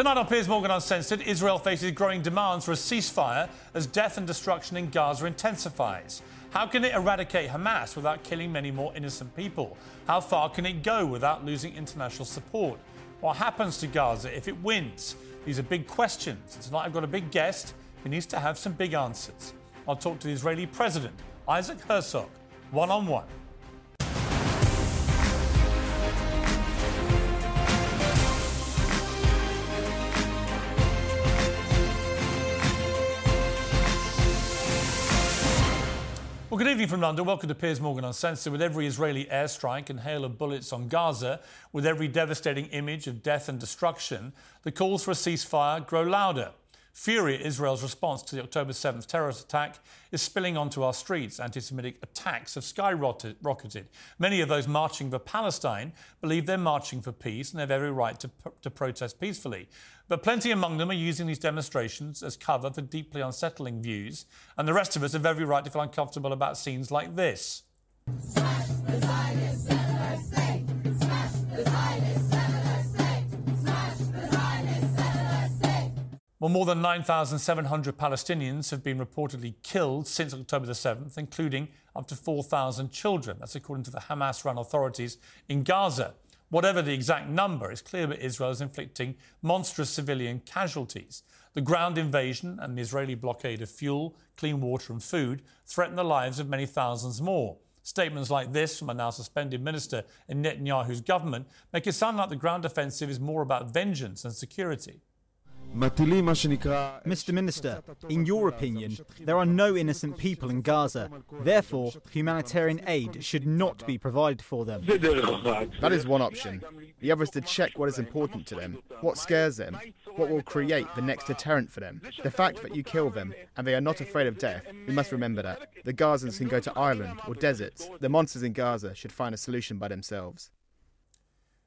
Tonight on Piers Morgan Uncensored, Israel faces growing demands for a ceasefire as death and destruction in Gaza intensifies. How can it eradicate Hamas without killing many more innocent people? How far can it go without losing international support? What happens to Gaza if it wins? These are big questions. Tonight I've got a big guest who needs to have some big answers. I'll talk to the Israeli president, Isaac Herzog, one on one. Good evening from London. Welcome to Piers Morgan Uncensored. With every Israeli airstrike and hail of bullets on Gaza, with every devastating image of death and destruction, the calls for a ceasefire grow louder. Fury at Israel's response to the October 7th terrorist attack is spilling onto our streets. Anti Semitic attacks have skyrocketed. Many of those marching for Palestine believe they're marching for peace and have every right to, to protest peacefully. But plenty among them are using these demonstrations as cover for deeply unsettling views, and the rest of us have every right to feel uncomfortable about scenes like this. Well, more than 9,700 Palestinians have been reportedly killed since October the 7th, including up to 4,000 children. That's according to the Hamas run authorities in Gaza. Whatever the exact number, it's clear that Israel is inflicting monstrous civilian casualties. The ground invasion and the Israeli blockade of fuel, clean water, and food threaten the lives of many thousands more. Statements like this from a now suspended minister in Netanyahu's government make it sound like the ground offensive is more about vengeance and security. Mr. Minister, in your opinion, there are no innocent people in Gaza. Therefore, humanitarian aid should not be provided for them. That is one option. The other is to check what is important to them, what scares them, what will create the next deterrent for them. The fact that you kill them and they are not afraid of death, we must remember that. The Gazans can go to Ireland or deserts. The monsters in Gaza should find a solution by themselves.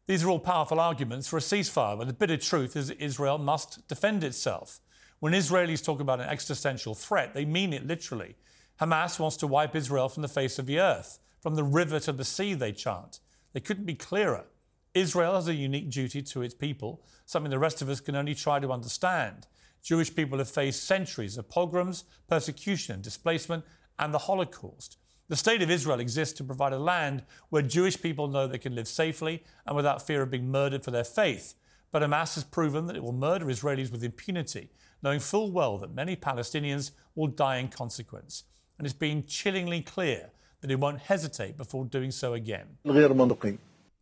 These are all powerful arguments for a ceasefire, but the bitter truth is Israel must defend itself. When Israelis talk about an existential threat, they mean it literally. Hamas wants to wipe Israel from the face of the earth, from the river to the sea, they chant. They couldn't be clearer. Israel has a unique duty to its people, something the rest of us can only try to understand. Jewish people have faced centuries of pogroms, persecution, displacement, and the Holocaust. The state of Israel exists to provide a land where Jewish people know they can live safely and without fear of being murdered for their faith. But Hamas has proven that it will murder Israelis with impunity, knowing full well that many Palestinians will die in consequence. And it's been chillingly clear that it won't hesitate before doing so again.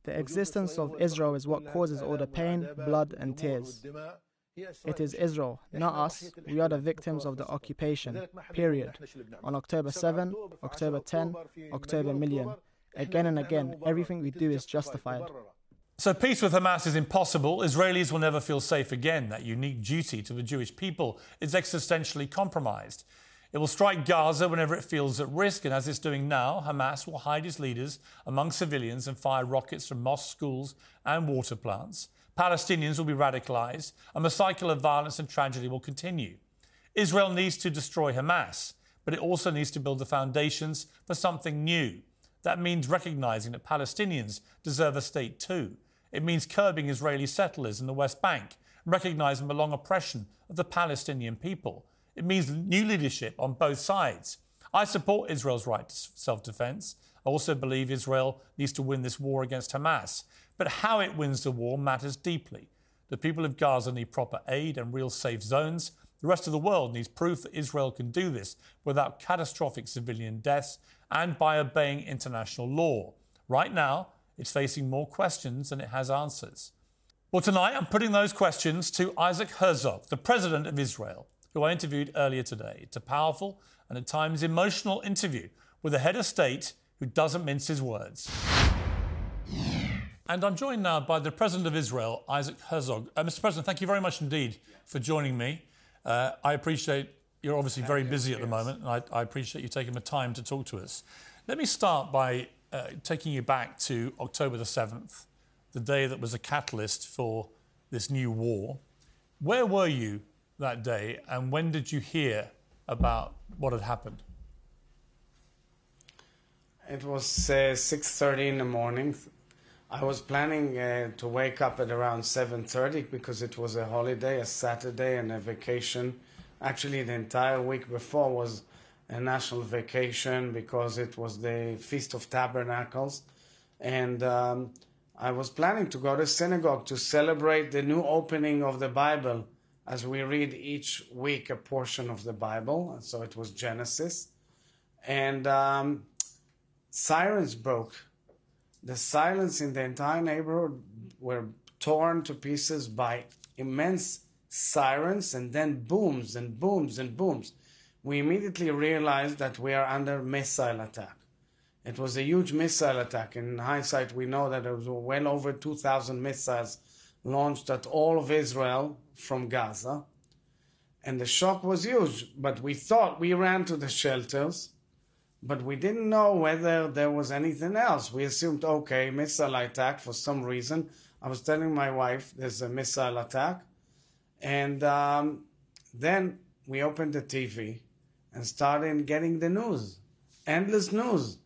The existence of Israel is what causes all the pain, blood, and tears. It is Israel, not us. We are the victims of the occupation. Period. On October 7, October 10, October million. Again and again, everything we do is justified. So peace with Hamas is impossible. Israelis will never feel safe again. That unique duty to the Jewish people is existentially compromised. It will strike Gaza whenever it feels at risk, and as it's doing now, Hamas will hide its leaders among civilians and fire rockets from mosques, schools, and water plants. Palestinians will be radicalized, and the cycle of violence and tragedy will continue. Israel needs to destroy Hamas, but it also needs to build the foundations for something new. That means recognizing that Palestinians deserve a state too. It means curbing Israeli settlers in the West Bank recognizing the long oppression of the Palestinian people. It means new leadership on both sides. I support Israel's right to self defense. I also believe Israel needs to win this war against Hamas. But how it wins the war matters deeply. The people of Gaza need proper aid and real safe zones. The rest of the world needs proof that Israel can do this without catastrophic civilian deaths and by obeying international law. Right now, it's facing more questions than it has answers. Well, tonight I'm putting those questions to Isaac Herzog, the president of Israel, who I interviewed earlier today. It's a powerful and at times emotional interview with a head of state who doesn't mince his words. And I'm joined now by the President of Israel, Isaac Herzog. Uh, Mr. President, thank you very much indeed for joining me. Uh, I appreciate you're obviously very busy at the moment, and I, I, appreciate you taking the time to talk to us. Let me start by uh, taking you back to October the 7th, the day that was a catalyst for this new war. Where were you that day, and when did you hear about what had happened? It was uh, 6:30 in the morning, I was planning uh, to wake up at around 7:30 because it was a holiday, a Saturday, and a vacation. Actually, the entire week before was a national vacation because it was the Feast of Tabernacles, and um, I was planning to go to synagogue to celebrate the new opening of the Bible as we read each week a portion of the Bible. And so it was Genesis, and um, sirens broke the silence in the entire neighborhood were torn to pieces by immense sirens and then booms and booms and booms. We immediately realized that we are under missile attack. It was a huge missile attack. In hindsight, we know that there was well over 2,000 missiles launched at all of Israel from Gaza. And the shock was huge, but we thought we ran to the shelters but we didn't know whether there was anything else. We assumed, okay, missile attack for some reason. I was telling my wife there's a missile attack. And um, then we opened the TV and started getting the news, endless news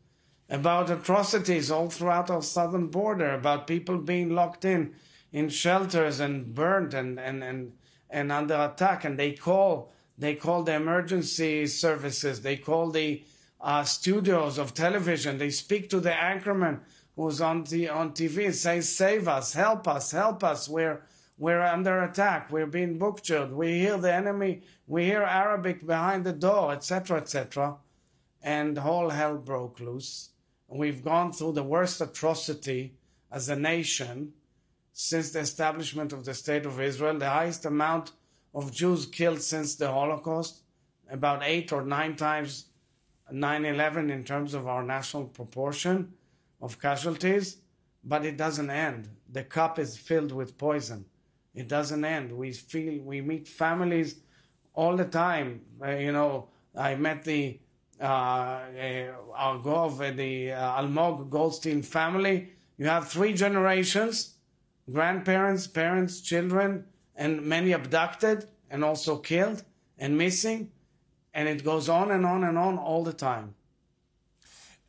about atrocities all throughout our southern border, about people being locked in in shelters and burned and, and, and, and under attack. And they call, they call the emergency services, they call the uh, studios of television. They speak to the anchorman who's on the on TV and say, "Save us! Help us! Help us! We're we're under attack. We're being butchered. We hear the enemy. We hear Arabic behind the door, etc., etc." And all hell broke loose. We've gone through the worst atrocity as a nation since the establishment of the State of Israel, the highest amount of Jews killed since the Holocaust, about eight or nine times 9 11 in terms of our national proportion of casualties, but it doesn't end. The cup is filled with poison. It doesn't end. We feel, we meet families all the time. Uh, you know, I met the uh, uh, Argov, uh, the uh, Almog Goldstein family. You have three generations grandparents, parents, children, and many abducted and also killed and missing and it goes on and on and on all the time.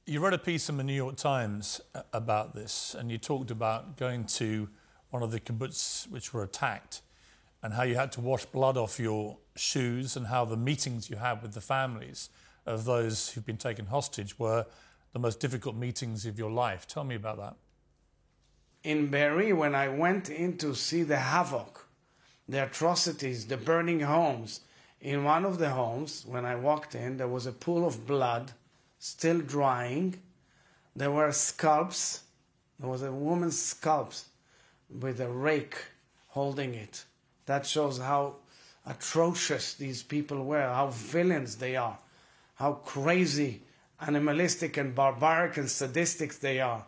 You wrote a piece in the New York Times uh, about this, and you talked about going to one of the kibbutz which were attacked, and how you had to wash blood off your shoes, and how the meetings you had with the families of those who've been taken hostage were the most difficult meetings of your life. Tell me about that. In Be'eri, when I went in to see the havoc, the atrocities, the burning homes, in one of the homes, when I walked in, there was a pool of blood still drying. There were scalps. There was a woman's scalps with a rake holding it. That shows how atrocious these people were, how villains they are, how crazy, animalistic, and barbaric and sadistic they are.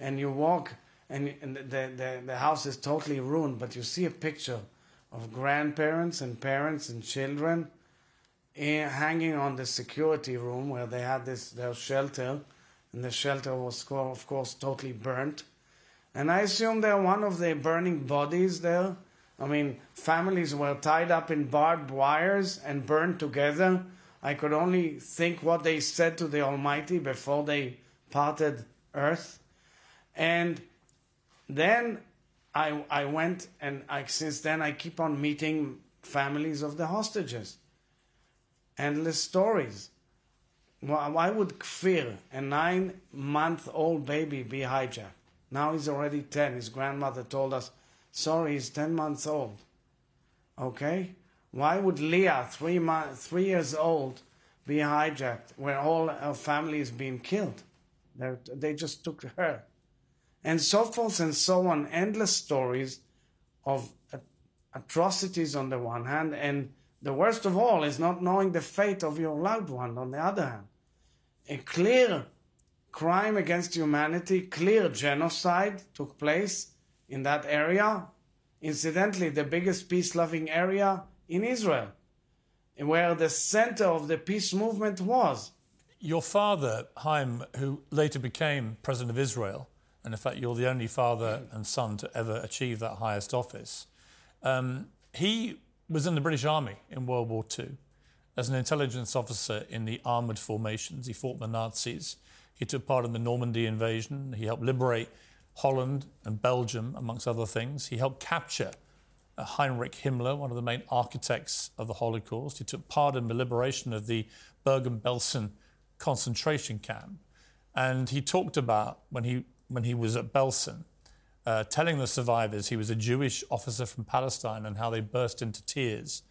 And you walk, and, the, the, the house is totally ruined, but you see a picture of grandparents and parents and children in, hanging on the security room where they had this their shelter, and the shelter was of course totally burnt. And I assume they're one of the burning bodies there. I mean, families were tied up in barbed wires and burned together. I could only think what they said to the Almighty before they parted earth. And then I, I went and I, since then I keep on meeting families of the hostages. Endless stories. Why would Kfir, a nine month old baby, be hijacked? Now he's already 10. His grandmother told us, sorry, he's 10 months old. Okay? Why would Leah, three, months, three years old, be hijacked where all her family is being killed? They're, they just took her and so forth and so on. Endless stories of atrocities on the one hand, and the worst of all is not knowing the fate of your loved one on the other hand. A clear crime against humanity, clear genocide took place in that area. Incidentally, the biggest peace loving area in Israel, where the center of the peace movement was. Your father, Chaim, who later became president of Israel, and in fact, you're the only father and son to ever achieve that highest office. Um, he was in the British Army in World War II as an intelligence officer in the armoured formations. He fought the Nazis. He took part in the Normandy invasion. He helped liberate Holland and Belgium, amongst other things. He helped capture uh, Heinrich Himmler, one of the main architects of the Holocaust. He took part in the liberation of the Bergen Belsen concentration camp. And he talked about when he, when he was at Belsen, uh, telling the survivors he was a Jewish officer from Palestine and how they burst into tears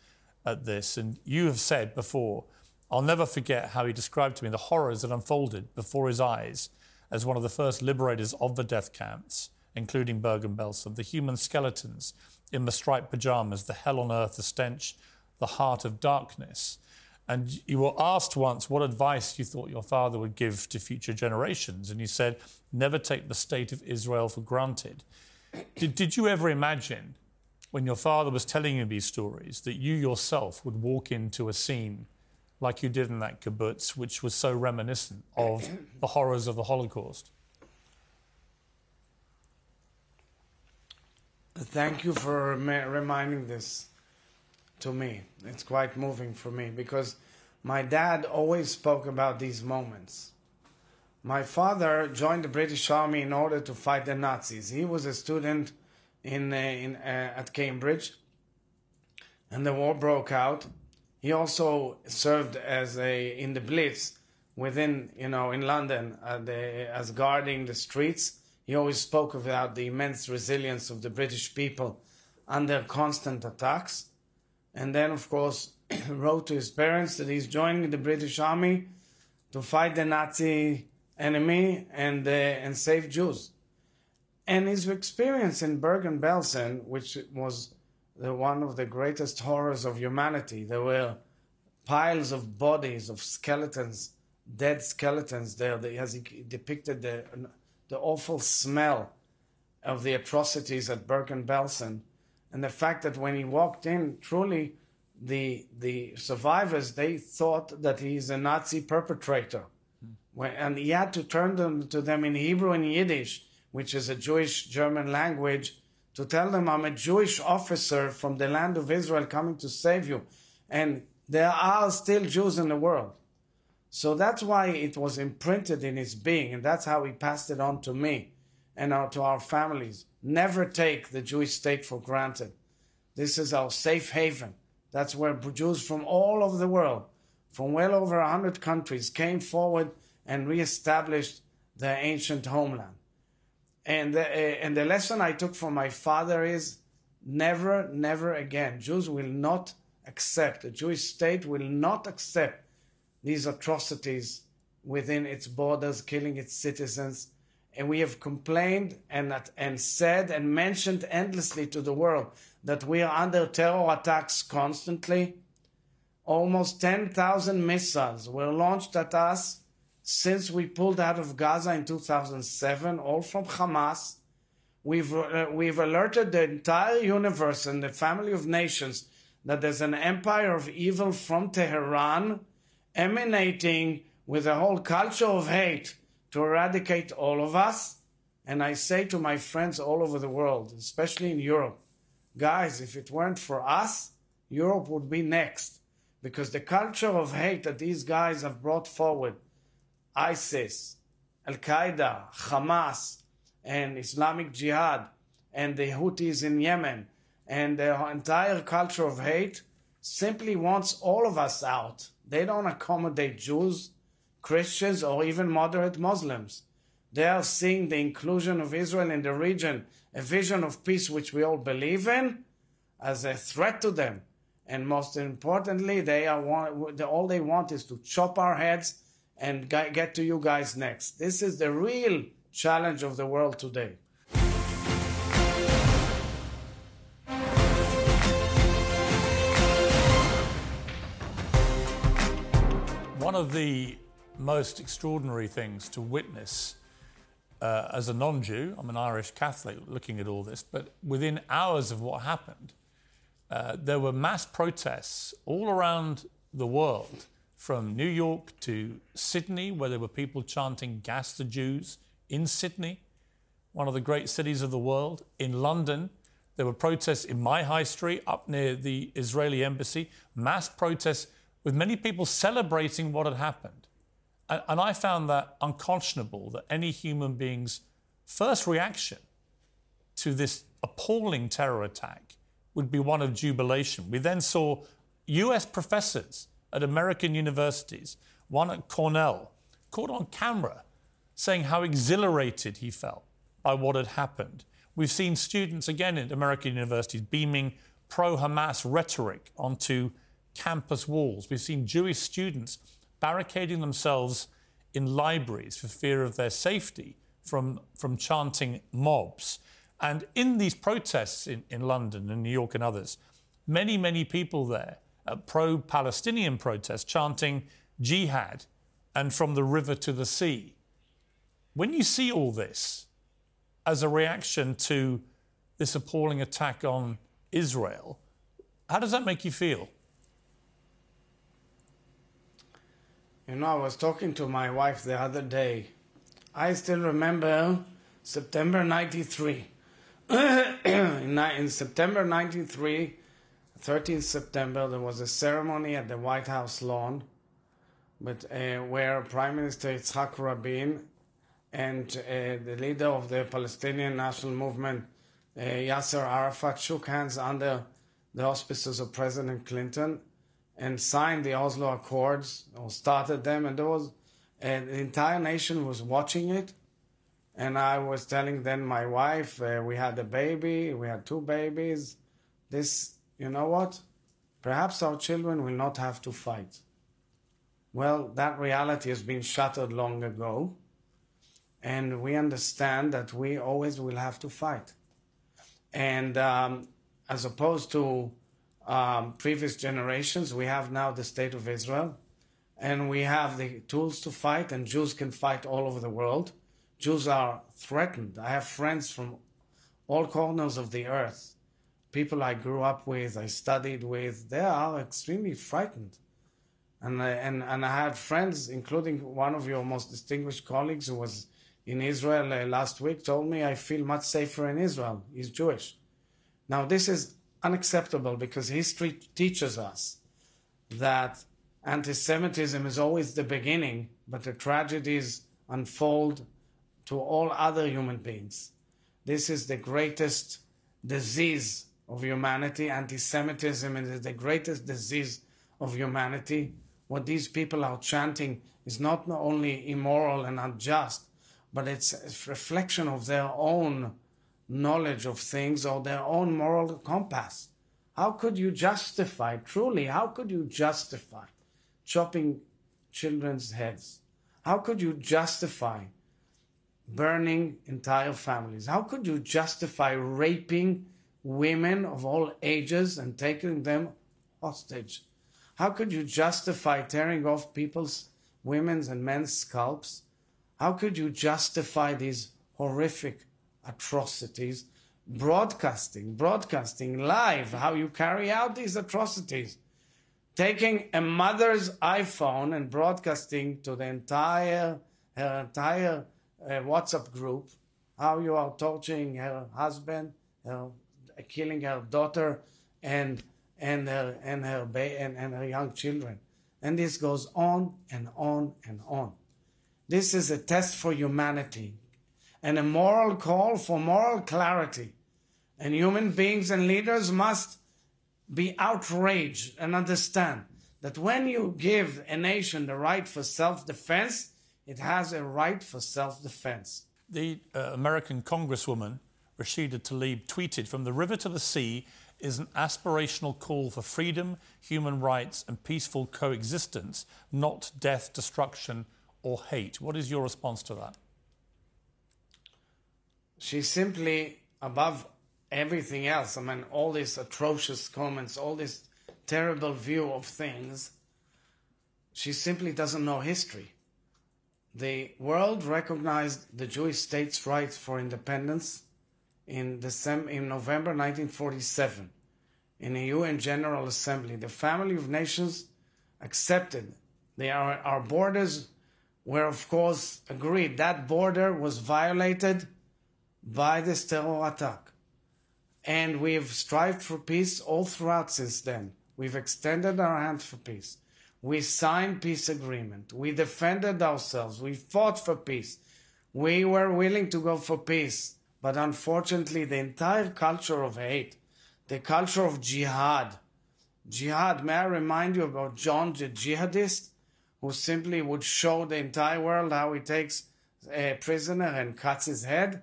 at this. And you have said before, I'll never forget how he described to me the horrors that unfolded before his eyes as one of the first liberators of the death camps, including Bergen Belsen, the human skeletons in the striped pajamas, the hell on earth, the stench, the heart of darkness. And you were asked once what advice you thought your father would give to future generations. And you said, never take the state of Israel for granted. Did, did you ever imagine, when your father was telling you these stories, that you yourself would walk into a scene like you did in that kibbutz, which was so reminiscent of the horrors of the Holocaust? Thank you for reminding this to me. It's quite moving for me because my dad always spoke about these moments. My father joined the British Army in order to fight the Nazis. He was a student in, uh, in uh, at Cambridge, and the war broke out. He also served as a in the Blitz within you know in London uh, the, as guarding the streets. He always spoke about the immense resilience of the British people under constant attacks and then, of course, wrote to his parents that he's joining the British Army to fight the Nazi enemy and, uh, and save Jews. And his experience in Bergen-Belsen, which was the, one of the greatest horrors of humanity, there were piles of bodies, of skeletons, dead skeletons there. As he depicted the, the awful smell of the atrocities at Bergen-Belsen and the fact that when he walked in, truly, the the survivors they thought that he's a Nazi perpetrator, hmm. when, and he had to turn them to them in Hebrew and Yiddish, which is a Jewish German language, to tell them I'm a Jewish officer from the land of Israel coming to save you, and there are still Jews in the world. So that's why it was imprinted in his being, and that's how he passed it on to me and our, to our families. Never take the Jewish state for granted. This is our safe haven. That's where Jews from all over the world, from well over 100 countries, came forward and reestablished their ancient homeland. And the, uh, and the lesson I took from my father is never, never again. Jews will not accept, the Jewish state will not accept these atrocities within its borders, killing its citizens, and we have complained and, and said and mentioned endlessly to the world that we are under terror attacks constantly. Almost 10,000 missiles were launched at us since we pulled out of Gaza in 2007, all from Hamas. We've, uh, we've alerted the entire universe and the family of nations that there's an empire of evil from Tehran emanating with a whole culture of hate to eradicate all of us. And I say to my friends all over the world, especially in Europe, guys, if it weren't for us, Europe would be next. Because the culture of hate that these guys have brought forward, ISIS, Al Qaeda, Hamas, and Islamic Jihad, and the Houthis in Yemen, and the entire culture of hate, simply wants all of us out. They don't accommodate Jews, Christians, or even moderate Muslims. They are seeing the inclusion of Israel in the region, a vision of peace which we all believe in, as a threat to them. And most importantly, they are want, all they want is to chop our heads and get to you guys next. This is the real challenge of the world today. One of the most extraordinary things to witness uh, as a non Jew. I'm an Irish Catholic looking at all this, but within hours of what happened, uh, there were mass protests all around the world, from New York to Sydney, where there were people chanting Gas the Jews in Sydney, one of the great cities of the world. In London, there were protests in my high street up near the Israeli embassy, mass protests with many people celebrating what had happened. And I found that unconscionable that any human beings first reaction to this appalling terror attack would be one of jubilation. We then saw US professors at American universities, one at Cornell, caught on camera saying how exhilarated he felt by what had happened. We've seen students, again, at American universities beaming pro Hamas rhetoric onto campus walls. We've seen Jewish students barricading themselves in libraries for fear of their safety from, from chanting mobs. And in these protests in, in London and New York and others, many, many people there, uh, pro Palestinian protests, chanting jihad and from the river to the sea. When you see all this as a reaction to this appalling attack on Israel, how does that make you feel? You know, I was talking to my wife the other day. I still remember September 93. in, in September 93, 13th September, there was a ceremony at the White House lawn but, uh, where Prime Minister Yitzhak Rabin and uh, the leader of the Palestinian National Movement, uh, Yasser Arafat, shook hands under the auspices of President Clinton and signed the Oslo Accords or started them, and there was and the entire nation was watching it. And I was telling then my wife, uh, we had a baby, we had two babies. This, you know what? Perhaps our children will not have to fight. Well, that reality has been shattered long ago. And we understand that we always will have to fight. And um, as opposed to um, previous generations, we have now the state of Israel, and we have the tools to fight, and Jews can fight all over the world. Jews are threatened. I have friends from all corners of the earth, people I grew up with, I studied with. They are extremely frightened. And, I, and, and I had friends, including one of your most distinguished colleagues who was in Israel uh, last week, told me I feel much safer in Israel. He's Jewish. Now, this is unacceptable because history teaches us that anti Semitism is always the beginning, but the tragedies unfold to all other human beings. This is the greatest disease of humanity. Anti Semitism is the greatest disease of humanity. What these people are chanting is not only immoral and unjust, but it's a reflection of their own knowledge of things or their own moral compass. How could you justify, truly, how could you justify chopping children's heads? How could you justify burning entire families? How could you justify raping women of all ages and taking them hostage? How could you justify tearing off people's, women's, and men's scalps? How could you justify these horrific atrocities, broadcasting, broadcasting live how you carry out these atrocities, taking a mother's iPhone and broadcasting to the entire her entire uh, WhatsApp group how you are torturing her husband, her, killing her daughter, and and her and her ba- and, and her young children, and this goes on and on and on. This is a test for humanity and a moral call for moral clarity. And human beings and leaders must be outraged and understand that when you give a nation the right for self defense, it has a right for self defense. The uh, American Congresswoman, Rashida Tlaib, tweeted From the river to the sea is an aspirational call for freedom, human rights, and peaceful coexistence, not death, destruction, or hate. What is your response to that? She's simply above everything else. I mean, all these atrocious comments, all this terrible view of things. She simply doesn't know history. The world recognized the Jewish state's rights for independence in, December, in November 1947 in the UN General Assembly. The family of nations accepted. They are, our borders were, of course, agreed. That border was violated by this terror attack. And we've strived for peace all throughout since then. We've extended our hand for peace. We signed peace agreement. We defended ourselves. We fought for peace. We were willing to go for peace, but unfortunately, the entire culture of hate, the culture of jihad, jihad, may I remind you about John the jihadist, who simply would show the entire world how he takes a prisoner and cuts his head?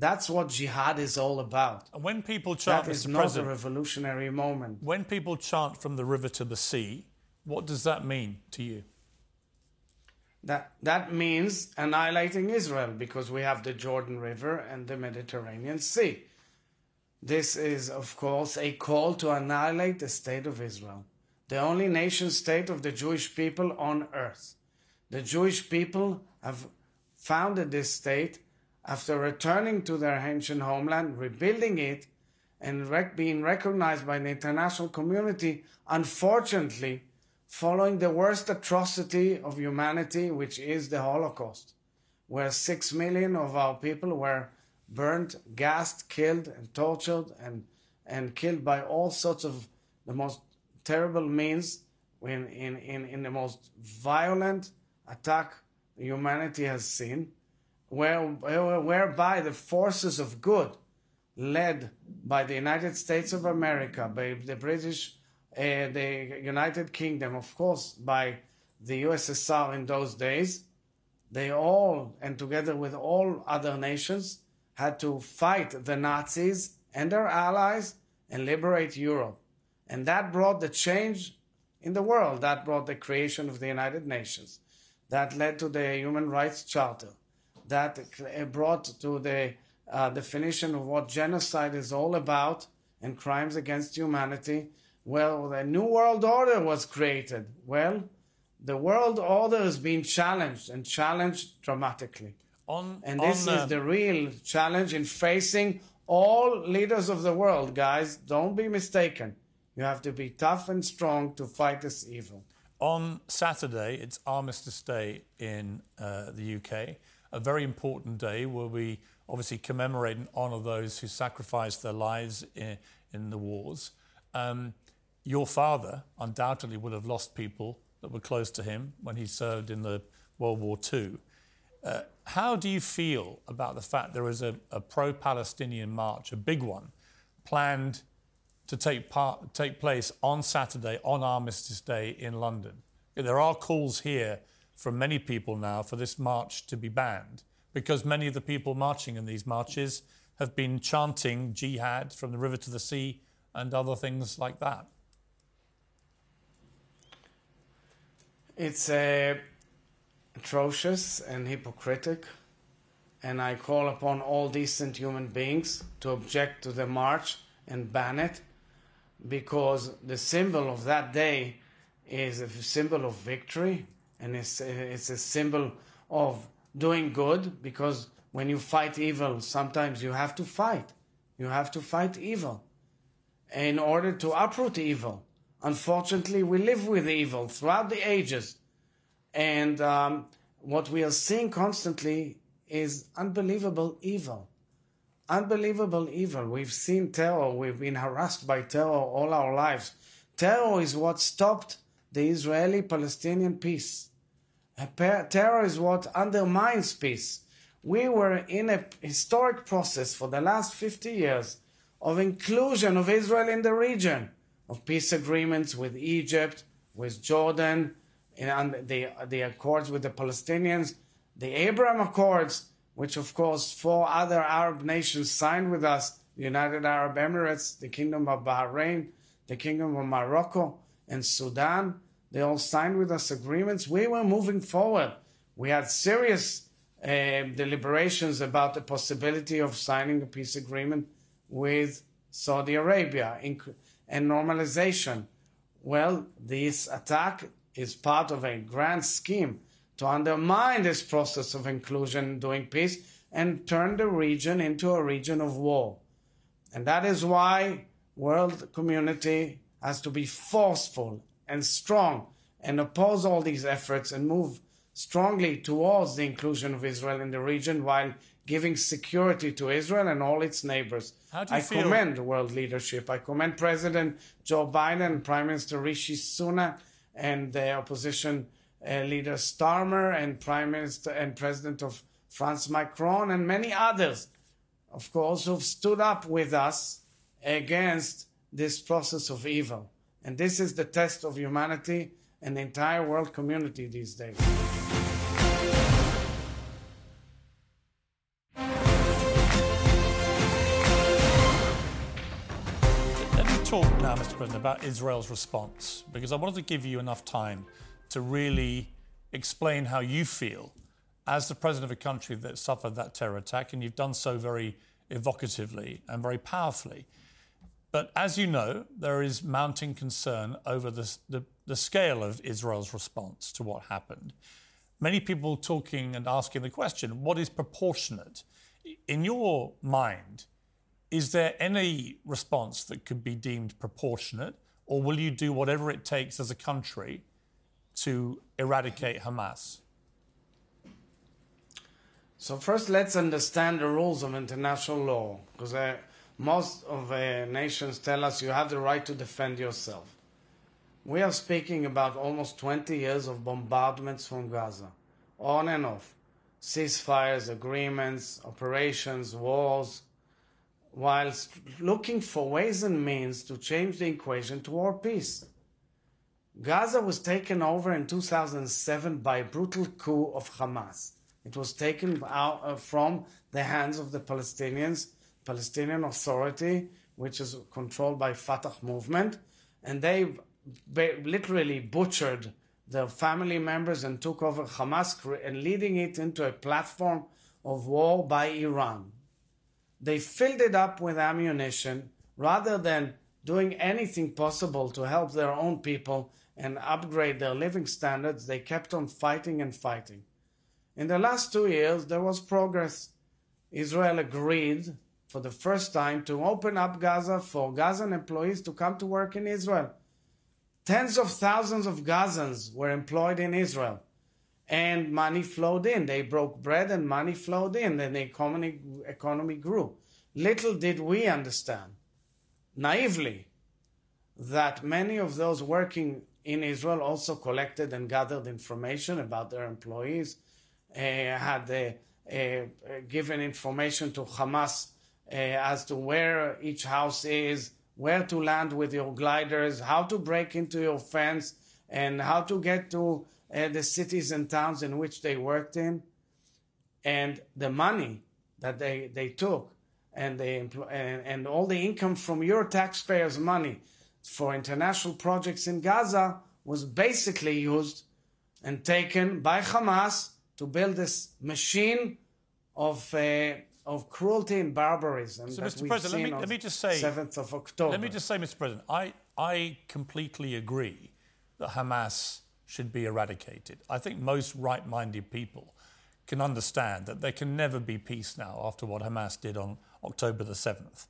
That's what jihad is all about. And when people chant, That is Mr. not a revolutionary moment. when people chant from the river to the sea, what does that mean to you? That, that means annihilating Israel because we have the Jordan River and the Mediterranean Sea. This is, of course, a call to annihilate the state of Israel, the only nation state of the Jewish people on earth. The Jewish people have founded this state after returning to their ancient homeland, rebuilding it, and rec- being recognized by the international community, unfortunately, following the worst atrocity of humanity, which is the Holocaust, where six million of our people were burnt, gassed, killed, and tortured, and, and killed by all sorts of the most terrible means in, in, in, in the most violent attack humanity has seen, where, where, whereby the forces of good, led by the United States of America, by the British, uh, the United Kingdom, of course, by the USSR in those days, they all, and together with all other nations, had to fight the Nazis and their allies and liberate Europe. And that brought the change in the world. That brought the creation of the United Nations. That led to the Human Rights Charter. That brought to the uh, definition of what genocide is all about and crimes against humanity. Well, the New World Order was created. Well, the world order is being challenged and challenged dramatically. On, And on, this uh, is the real challenge in facing all leaders of the world, guys. Don't be mistaken. You have to be tough and strong to fight this evil. On Saturday, it's Armistice Day in uh, the UK, a very important day where we obviously commemorate and honour those who sacrificed their lives in, in the wars. Um, your father undoubtedly would have lost people that were close to him when he served in the World War II. Uh, how do you feel about the fact there is a, a pro Palestinian march, a big one, planned to take, part, take place on Saturday, on Armistice Day in London? There are calls here from many people now for this march to be banned because many of the people marching in these marches have been chanting jihad from the river to the sea and other things like that. It's uh, atrocious and hypocritic, and I call upon all decent human beings to object to the march and ban it because the symbol of that day is a symbol of victory and it's, it's a symbol of doing good because when you fight evil, sometimes you have to fight. You have to fight evil in order to uproot evil. Unfortunately, we live with evil throughout the ages. And um, what we are seeing constantly is unbelievable evil. Unbelievable evil. We've seen terror. We've been harassed by terror all our lives. Terror is what stopped the Israeli Palestinian peace. Terror is what undermines peace. We were in a historic process for the last 50 years of inclusion of Israel in the region, of peace agreements with Egypt, with Jordan, and the, the accords with the Palestinians, the Abraham Accords, which of course four other Arab nations signed with us, the United Arab Emirates, the Kingdom of Bahrain, the Kingdom of Morocco, and Sudan. They all signed with us agreements. We were moving forward. We had serious uh, deliberations about the possibility of signing a peace agreement with Saudi Arabia and normalization. Well, this attack is part of a grand scheme to undermine this process of inclusion, doing peace, and turn the region into a region of war. And that is why world community has to be forceful and strong and oppose all these efforts and move strongly towards the inclusion of Israel in the region while giving security to Israel and all its neighbors. How do you I feel- commend world leadership. I commend President Joe Biden, Prime Minister Rishi Sunak, and the opposition uh, leader Starmer, and Prime Minister and President of France Macron, and many others, of course, who've stood up with us against this process of evil. And this is the test of humanity and the entire world community these days. Let me talk now, Mr. President, about Israel's response, because I wanted to give you enough time to really explain how you feel as the president of a country that suffered that terror attack, and you've done so very evocatively and very powerfully. But as you know, there is mounting concern over the, the, the, scale of Israel's response to what happened. Many people talking and asking the question what is proportionate? In your mind, is there any response that could be deemed proportionate, or will you do whatever it takes as a country to eradicate Hamas? So, first, let's understand the rules of international law, because most of uh, nations tell us you have the right to defend yourself. We are speaking about almost 20 years of bombardments from Gaza, on and off, ceasefires, agreements, operations, wars, whilst looking for ways and means to change the equation toward peace. Gaza was taken over in 2007 by a brutal coup of Hamas. It was taken out uh, from the hands of the Palestinians Palestinian Authority, which is controlled by Fatah movement, and they literally butchered their family members and took over Hamas and leading it into a platform of war by Iran. They filled it up with ammunition rather than doing anything possible to help their own people and upgrade their living standards. They kept on fighting and fighting. In the last two years, there was progress. Israel agreed for the first time to open up Gaza for Gazan employees to come to work in Israel. Tens of thousands of Gazans were employed in Israel and money flowed in. They broke bread and money flowed in and the economy, economy grew. Little did we understand, naively, that many of those working in Israel also collected and gathered information about their employees, uh, had uh, uh, given information to Hamas as to where each house is, where to land with your gliders, how to break into your fence, and how to get to uh, the cities and towns in which they worked in. And the money that they, they took and, they and, and all the income from your taxpayers' money for international projects in Gaza was basically used and taken by Hamas to build this machine of uh, of cruelty and barbarism so, Mr. President, let me, let me just say, 7th of October. Let me just say, Mr. President, I, I completely agree that Hamas should be eradicated. I think most right minded people can understand that there can never be peace now after what Hamas did on October the 7th.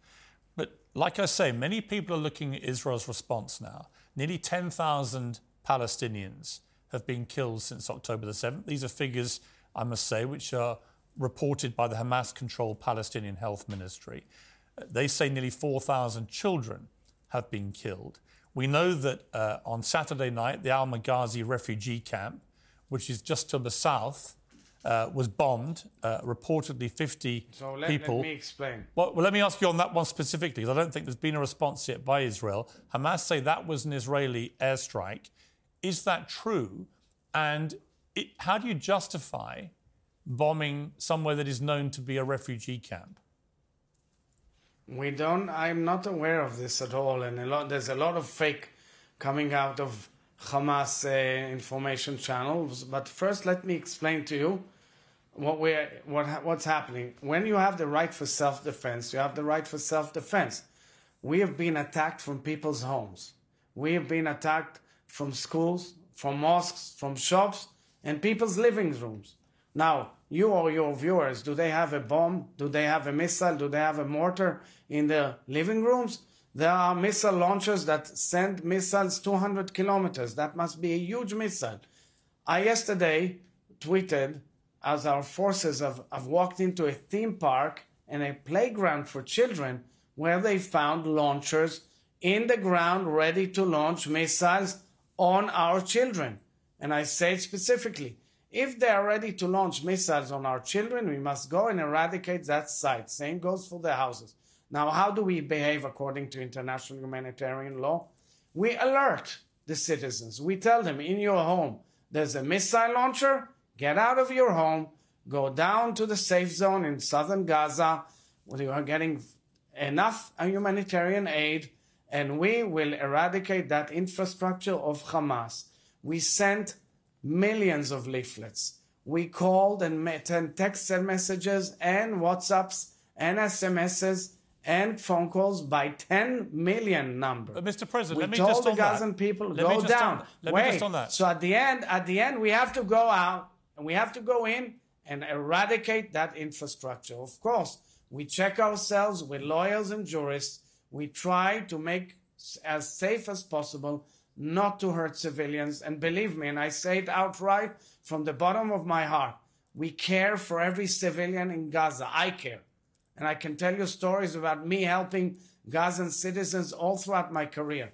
But like I say, many people are looking at Israel's response now. Nearly 10,000 Palestinians have been killed since October the 7th. These are figures, I must say, which are reported by the Hamas controlled Palestinian Health Ministry. They say nearly 4,000 children have been killed. We know that uh, on Saturday night, the Al Maghazi refugee camp, which is just to the south, uh, was bombed. Uh, reportedly, 50 so let, people. Let me explain. Well, well, let me ask you on that one specifically, because I don't think there's been a response yet by Israel. Hamas say that was an Israeli airstrike. Is that true? And it, how do you justify bombing somewhere that is known to be a refugee camp? We don't. I'm not aware of this at all, and a lot. There's a lot of fake coming out of Hamas uh, information channels. But first, let me explain to you what we what what's happening. When you have the right for self-defense, you have the right for self-defense. We have been attacked from people's homes. We have been attacked from schools, from mosques, from shops, and people's living rooms. Now, you or your viewers, do they have a bomb? Do they have a missile? Do they have a mortar in their living rooms? There are missile launchers that send missiles 200 kilometers. That must be a huge missile. I yesterday tweeted as our forces have, have walked into a theme park and a playground for children where they found launchers in the ground ready to launch missiles on our children. And I say specifically, If they are ready to launch missiles on our children, we must go and eradicate that site. Same goes for the houses. Now, how do we behave according to international humanitarian law? We alert the citizens. We tell them in your home, there's a missile launcher, get out of your home, go down to the safe zone in southern Gaza, where you are getting enough humanitarian aid, and we will eradicate that infrastructure of Hamas. We sent millions of leaflets. We called and sent text messages and WhatsApps and SMSs and phone calls by 10 million number. But Mr. President, we let me told just the on Gazan that. people Let go down. On, let Wait. me just on that. So at the end, at the end, we have to go out and we have to go in and eradicate that infrastructure. Of course, we check ourselves with lawyers and jurists. We try to make as safe as possible, not to hurt civilians. And believe me, and I say it outright from the bottom of my heart, we care for every civilian in Gaza. I care. And I can tell you stories about me helping Gazan citizens all throughout my career.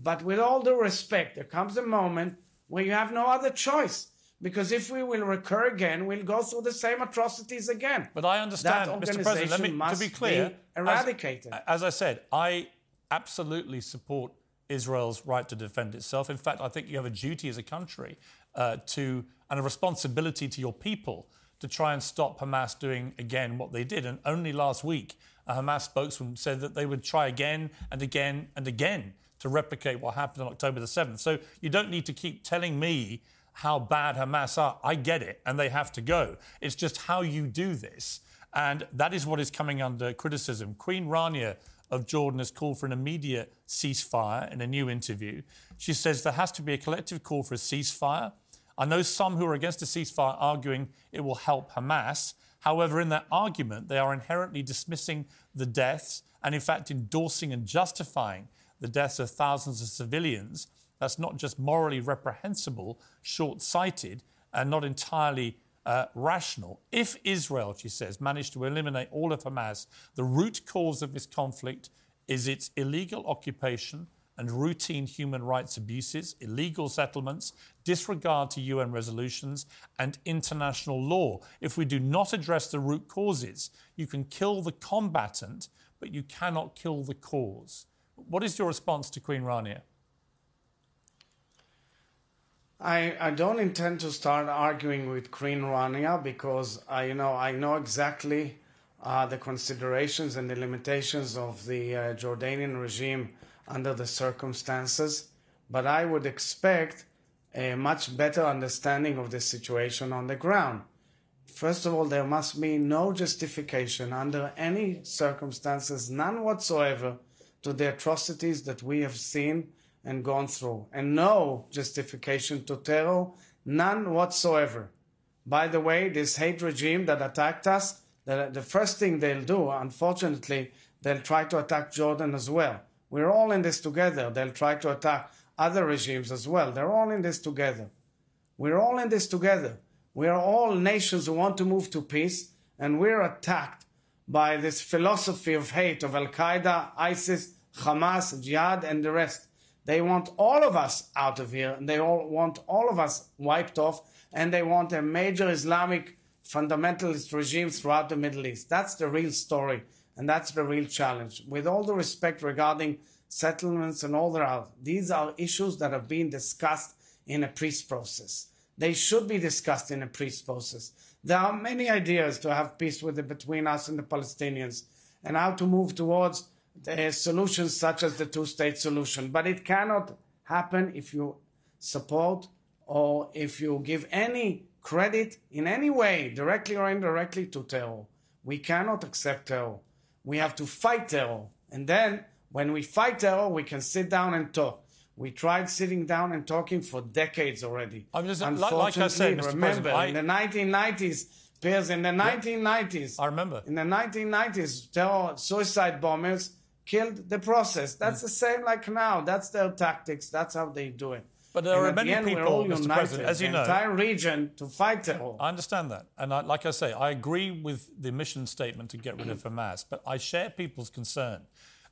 But with all due respect, there comes a moment where you have no other choice. Because if we will recur again, we'll go through the same atrocities again. But I understand, Mr. President. Let me to be clear. be eradicated. As, as I said, I absolutely support Israel's right to defend itself. In fact, I think you have a duty as a country uh, to and a responsibility to your people to try and stop Hamas doing again what they did. And only last week, a Hamas spokesman said that they would try again and again and again to replicate what happened on October the 7th. So you don't need to keep telling me how bad Hamas are. I get it, and they have to go. It's just how you do this. And that is what is coming under criticism. Queen Rania of Jordan has called for an immediate ceasefire in a new interview. She says there has to be a collective call for a ceasefire. I know some who are against a ceasefire arguing it will help Hamas. However, in that argument, they are inherently dismissing the deaths and, in fact, endorsing and justifying the deaths of thousands of civilians. That's not just morally reprehensible, short sighted, and not entirely uh, rational. If Israel, she says, managed to eliminate all of Hamas, the root cause of this conflict is its illegal occupation and routine human rights abuses, illegal settlements, disregard to UN resolutions, and international law. If we do not address the root causes, you can kill the combatant, but you cannot kill the cause. What is your response to Queen Rania? I, I don't intend to start arguing with Queen Rania because I you know I know exactly uh, the considerations and the limitations of the uh, Jordanian regime under the circumstances, but I would expect a much better understanding of the situation on the ground. First of all, there must be no justification under any circumstances, none whatsoever, to the atrocities that we have seen and gone through, and no justification to terror, none whatsoever. By the way, this hate regime that attacked us, the, the first thing they'll do, unfortunately, they'll try to attack Jordan as well. We're all in this together. They'll try to attack other regimes as well. They're all in this together. We're all in this together. We are all nations who want to move to peace, and we're attacked by this philosophy of hate of Al Qaeda, ISIS, Hamas, Jihad, and the rest. They want all of us out of here, and they all want all of us wiped off, and they want a major Islamic fundamentalist regime throughout the Middle East. That's the real story, and that's the real challenge. With all the respect regarding settlements and all that, these are issues that have been discussed in a peace process. They should be discussed in a peace process. There are many ideas to have peace with it between us and the Palestinians, and how to move towards uh, solutions such as the two-state solution. But it cannot happen if you support or if you give any credit in any way, directly or indirectly, to terror. We cannot accept terror. We have to fight terror. And then, when we fight terror, we can sit down and talk. We tried sitting down and talking for decades already. I mean, like, like I said, Mr. remember, I, in the 1990s, Piers, in the 1990s, I remember. In the 1990s, terror, suicide bombers killed the process. That's the same like now. That's their tactics. That's how they do it. But there and are many the end, people, Mr. united, President, as you the know. entire region to fight terror. I understand that. And I, like I say, I agree with the mission statement to get rid of Hamas, but I share people's concern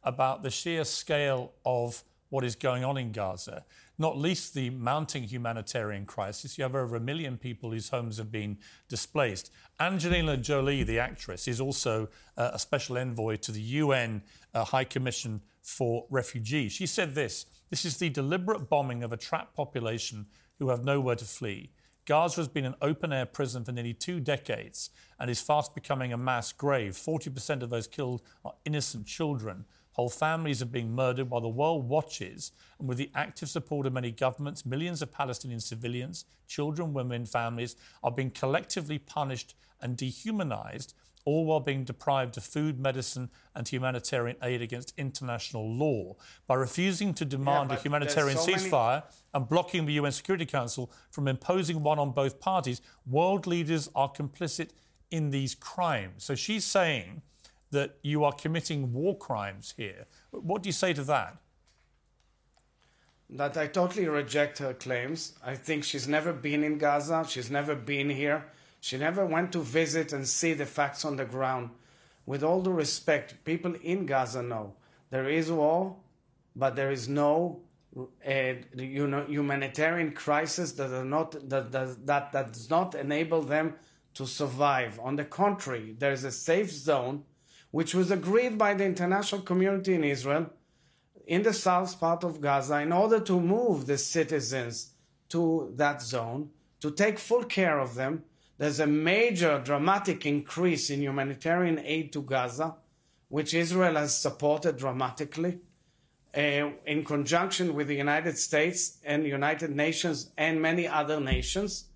about the sheer scale of what is going on in Gaza, not least the mounting humanitarian crisis. You have over a million people whose homes have been displaced. Angelina Jolie, the actress, is also uh, a special envoy to the UN uh, High Commission for Refugees. She said this This is the deliberate bombing of a trapped population who have nowhere to flee. Gaza has been an open air prison for nearly two decades and is fast becoming a mass grave. 40% of those killed are innocent children. Whole families are being murdered while the world watches, and with the active support of many governments, millions of Palestinian civilians, children, women, families are being collectively punished and dehumanized, all while being deprived of food, medicine, and humanitarian aid against international law. By refusing to demand Yeah, a humanitarian so many- ceasefire and blocking the UN Security Council from imposing one on both parties, world leaders are complicit in these crimes. So she's saying that you are committing war crimes here. What do you say to that? that I totally reject her claims. I think she's never been in Gaza. She's never been here. She never went to visit and see the facts on the ground. With all due respect, people in Gaza know there is war, but there is no uh, you know, humanitarian crisis that, are not, that, that, that, that does not enable them to survive. On the contrary, there is a safe zone which was agreed by the international community in Israel in the south part of Gaza in order to move the citizens to that zone, to take full care of them. There's a major dramatic increase in humanitarian aid to Gaza, which Israel has supported dramatically. Uh, in conjunction with the United States and United Nations and many other nations,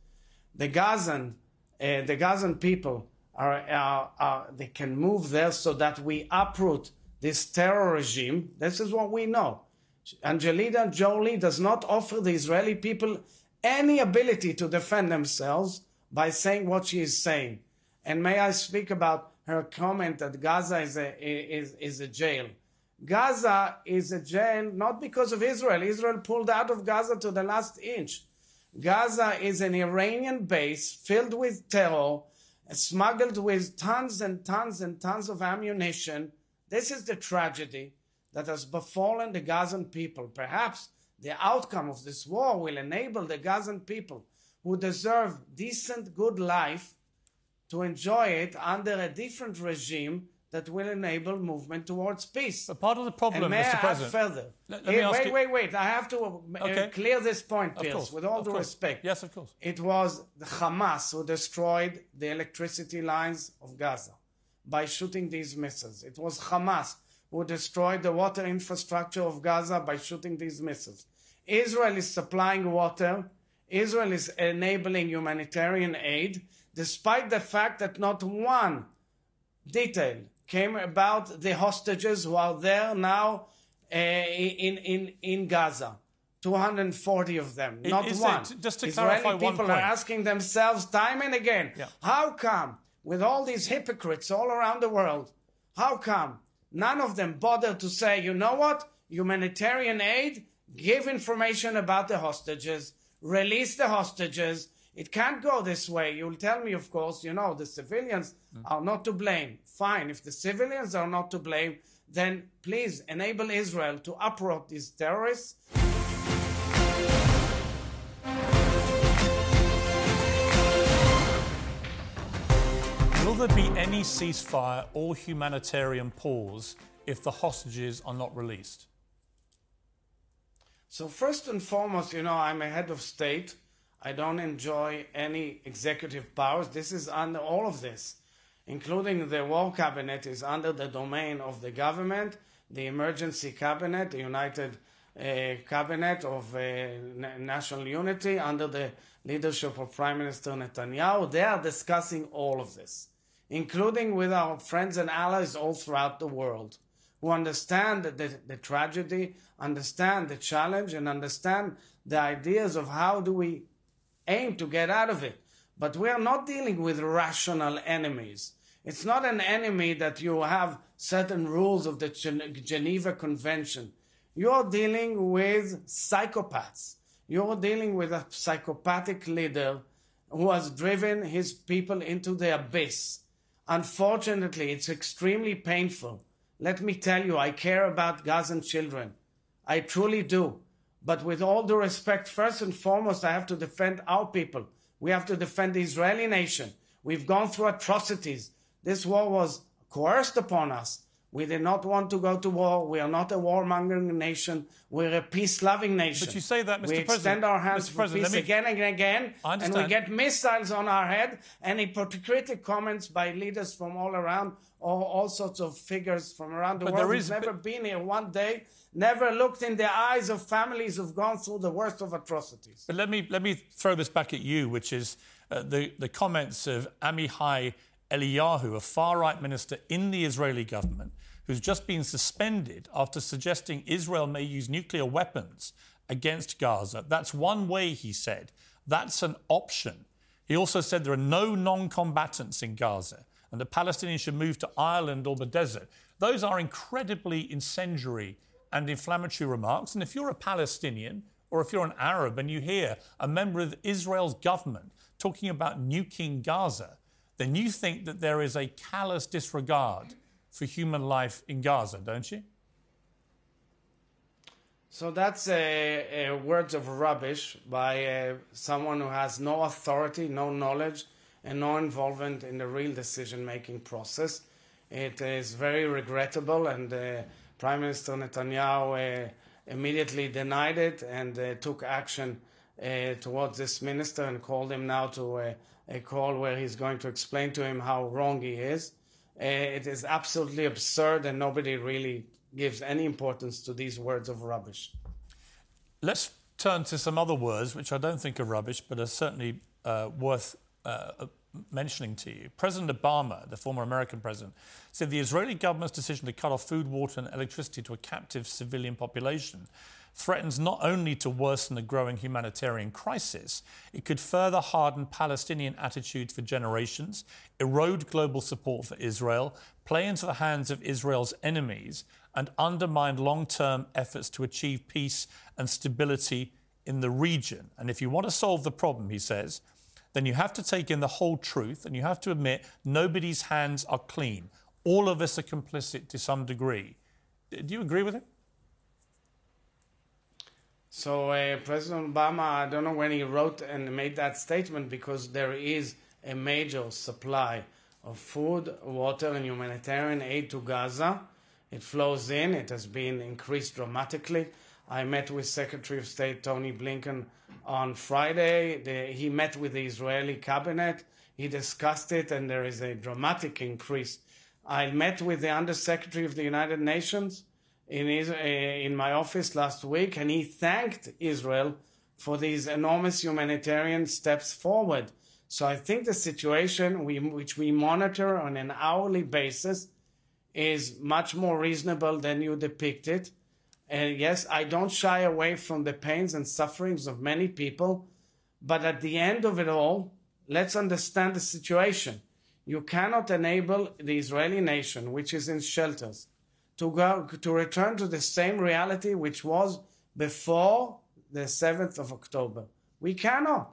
the Gazan, uh, the Gazan people are, are, are, they can move there so that we uproot this terror regime. This is what we know. Angelina Jolie does not offer the Israeli people any ability to defend themselves by saying what she is saying. And may I speak about her comment that Gaza is a, is, is a jail. Gaza is a jail not because of Israel. Israel pulled out of Gaza to the last inch. Gaza is an Iranian base filled with terror, smuggled with tons and tons and tons of ammunition. This is the tragedy that has befallen the Gazan people. Perhaps the outcome of this war will enable the Gazan people who deserve decent, good life to enjoy it under a different regime that will enable movement towards peace. But part of the problem, and may Mr. I add further? Let- let ask wait, you- wait, wait. I have to uh, Okay. clear this point, Of Piers, course, with all of due course. respect. Yes, of course. It was the Hamas who destroyed the electricity lines of Gaza by shooting these missiles. It was Hamas who destroyed the water infrastructure of Gaza by shooting these missiles. Israel is supplying water. Israel is enabling humanitarian aid, despite the fact that not one detail came about the hostages who are there now uh, in, in, in Gaza. 240 of them, It- not one. it- just to Israeli clarify one people are asking themselves time and again, Yeah. how come, with all these hypocrites all around the world, how come none of them bother to say, you know what, humanitarian aid, give information about the hostages, release the hostages. It can't go this way. You'll tell me, of course, you know, the civilians mm. are not to blame. Fine. If the civilians are not to blame, then please enable Israel to uproot these terrorists Will there be any ceasefire or humanitarian pause if the hostages are not released? So first and foremost, you know, I'm a head of state. I don't enjoy any executive powers. This is under all of this, including the war cabinet, is under the domain of the government, the emergency cabinet, the United uh, Cabinet of uh, National Unity, under the leadership of Prime Minister Netanyahu. They are discussing all of this, including with our friends and allies all throughout the world who understand the, the tragedy, understand the challenge, and understand the ideas of how do we aim to get out of it. But we are not dealing with rational enemies. It's not an enemy that you have certain rules of the Geneva Convention. You're dealing with psychopaths. You're dealing with a psychopathic leader who has driven his people into the abyss. Unfortunately, it's extremely painful. Let me tell you, I care about Gazan children. I truly do. But with all due respect, first and foremost, I have to defend our people. We have to defend the Israeli nation. We've gone through atrocities. This war was coerced upon us. We did not want to go to war. We are not a warmongering nation. We're a peace-loving nation. But you say that, Mr. We President. extend our hands Mr. for President, peace me- again and again, I and we get missiles on our head and hypocritical comments by leaders from all around, or all sorts of figures from around the But world there who've never been here one day, never looked in the eyes of families who've gone through the worst of atrocities. But let me let me throw this back at you, which is uh, the the comments of Amihai Eliyahu, a far right minister in the Israeli government, who's just been suspended after suggesting Israel may use nuclear weapons against Gaza. That's one way, he said. That's an option. He also said there are no non-combatants in Gaza and the Palestinians should move to Ireland or the desert. Those are incredibly incendiary and inflammatory remarks. And if you're a Palestinian or if you're an Arab and you hear a member of Israel's government talking about nuking Gaza, then you think that there is a callous disregard for human life in Gaza, don't you? So that's a, a words of rubbish by uh, someone who has no authority, no knowledge, and no involvement in the real decision-making process. It is very regrettable, and uh, Prime Minister Netanyahu uh, immediately denied it and uh, took action uh, towards this minister and called him now to a, call where he's going to explain to him how wrong he is. Uh, it is absolutely absurd, and nobody really gives any importance to these words of rubbish. Let's turn to some other words, which I don't think are rubbish, but are certainly uh, worth uh, mentioning to you. President Obama, the former American president, said the Israeli government's decision to cut off food, water, and electricity to a captive civilian population threatens not only to worsen the growing humanitarian crisis, it could further harden Palestinian attitudes for generations, erode global support for Israel, play into the hands of Israel's enemies, and undermine long term efforts to achieve peace and stability in the region. And if you want to solve the problem, he says, then you have to take in the whole truth and you have to admit nobody's hands are clean. All of us are complicit to some degree. Do you agree with him? So uh, President Obama, I don't know when he wrote and made that statement because there is a major supply of food, water, and humanitarian aid to Gaza. It flows in. It has been increased dramatically. I met with Secretary of State Tony Blinken on Friday. The, he met with the Israeli cabinet. He discussed it, and there is a dramatic increase. I met with the Undersecretary of the United Nations in, his, uh, in my office last week, and he thanked Israel for these enormous humanitarian steps forward. So I think the situation we, which we monitor on an hourly basis is much more reasonable than you depict it. And yes, I don't shy away from the pains and sufferings of many people, but at the end of it all, let's understand the situation. You cannot enable the Israeli nation, which is in shelters, to go to return to the same reality which was before the 7th of October. We cannot.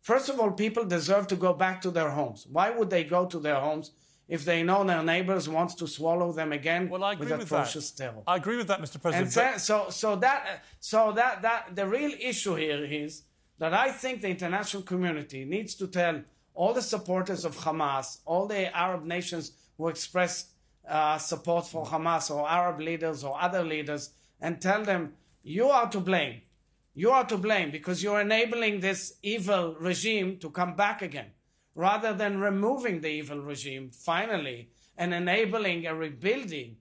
First of all, people deserve to go back to their homes. Why would they go to their homes if they know their neighbors wants to swallow them again Well, I agree with with atrocious that. terror? I agree with that, Mr. President. so, so, so that, so that, that the real issue here is that I think the international community needs to tell all the supporters of Hamas, all the Arab nations who express uh, support for Hamas, or Arab leaders or other leaders, and tell them you are to blame. You are to blame because you're enabling this evil regime to come back again, rather than removing the evil regime finally and enabling a rebuilding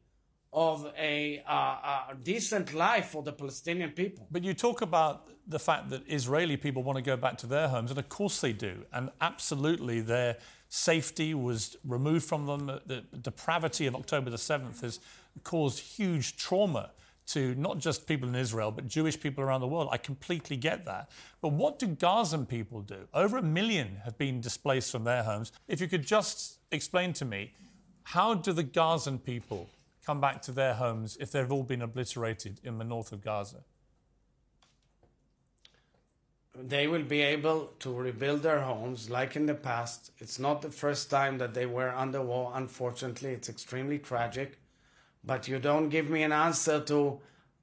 of a, uh, a decent life for the Palestinian people. But you talk about the fact that Israeli people want to go back to their homes, and of course they do. And absolutely, their safety was removed from them. The depravity of October the 7th has caused huge trauma to not just people in Israel, but Jewish people around the world. I completely get that. But what do Gazan people do? Over a million have been displaced from their homes. If you could just explain to me, how do the Gazan people come back to their homes if they've all been obliterated in the north of Gaza? They will be able to rebuild their homes like in the past. It's not the first time that they were under war, unfortunately. It's extremely tragic. But you don't give me an answer to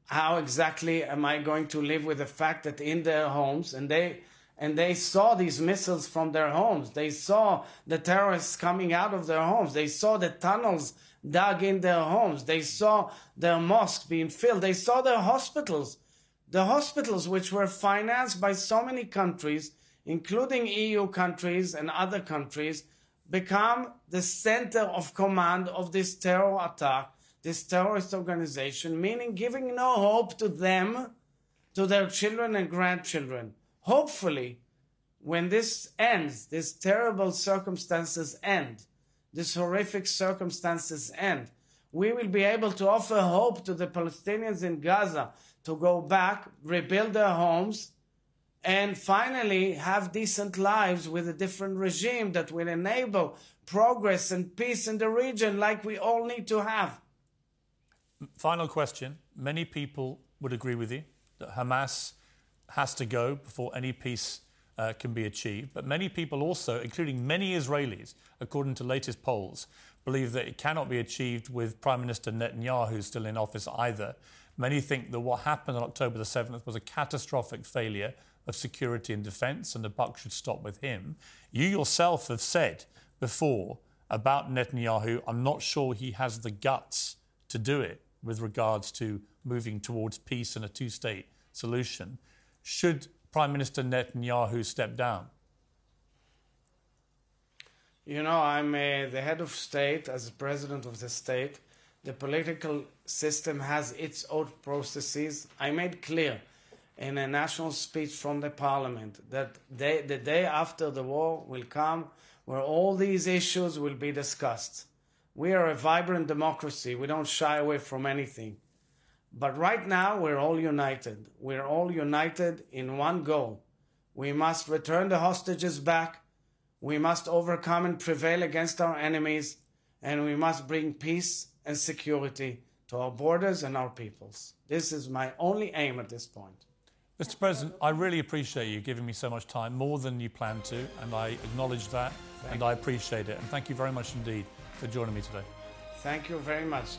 how exactly am I going to live with the fact that in their homes and they and they saw these missiles from their homes. They saw the terrorists coming out of their homes. They saw the tunnels dug in their homes. They saw their mosques being filled. They saw their hospitals. The hospitals, which were financed by so many countries, including EU countries and other countries, become the center of command of this terror attack, this terrorist organization, meaning giving no hope to them, to their children and grandchildren. Hopefully, when this ends, these terrible circumstances end, these horrific circumstances end, we will be able to offer hope to the Palestinians in Gaza to go back, rebuild their homes, and finally have decent lives with a different regime that will enable progress and peace in the region like we all need to have. Final question. Many people would agree with you that Hamas has to go before any peace uh, can be achieved. But many people also, including many Israelis, according to latest polls, believe that it cannot be achieved with Prime Minister Netanyahu still in office either. Many think that what happened on October the 7th was a catastrophic failure of security and defence, and the buck should stop with him. You yourself have said before about Netanyahu, I'm not sure he has the guts to do it with regards to moving towards peace and a two state solution. Should Prime Minister Netanyahu step down? You know, I'm uh, the head of state as the president of the state. The political system has its own processes. I made clear in a national speech from the parliament that the day after the war will come where all these issues will be discussed. We are a vibrant democracy. We don't shy away from anything. But right now, we're all united. We're all united in one goal. We must return the hostages back. We must overcome and prevail against our enemies. And we must bring peace and security to our borders and our peoples. This is my only aim at this point. Mr. President, I really appreciate you giving me so much time, more than you planned to, and I acknowledge that thank and you. I appreciate it. And thank you very much indeed for joining me today. Thank you very much.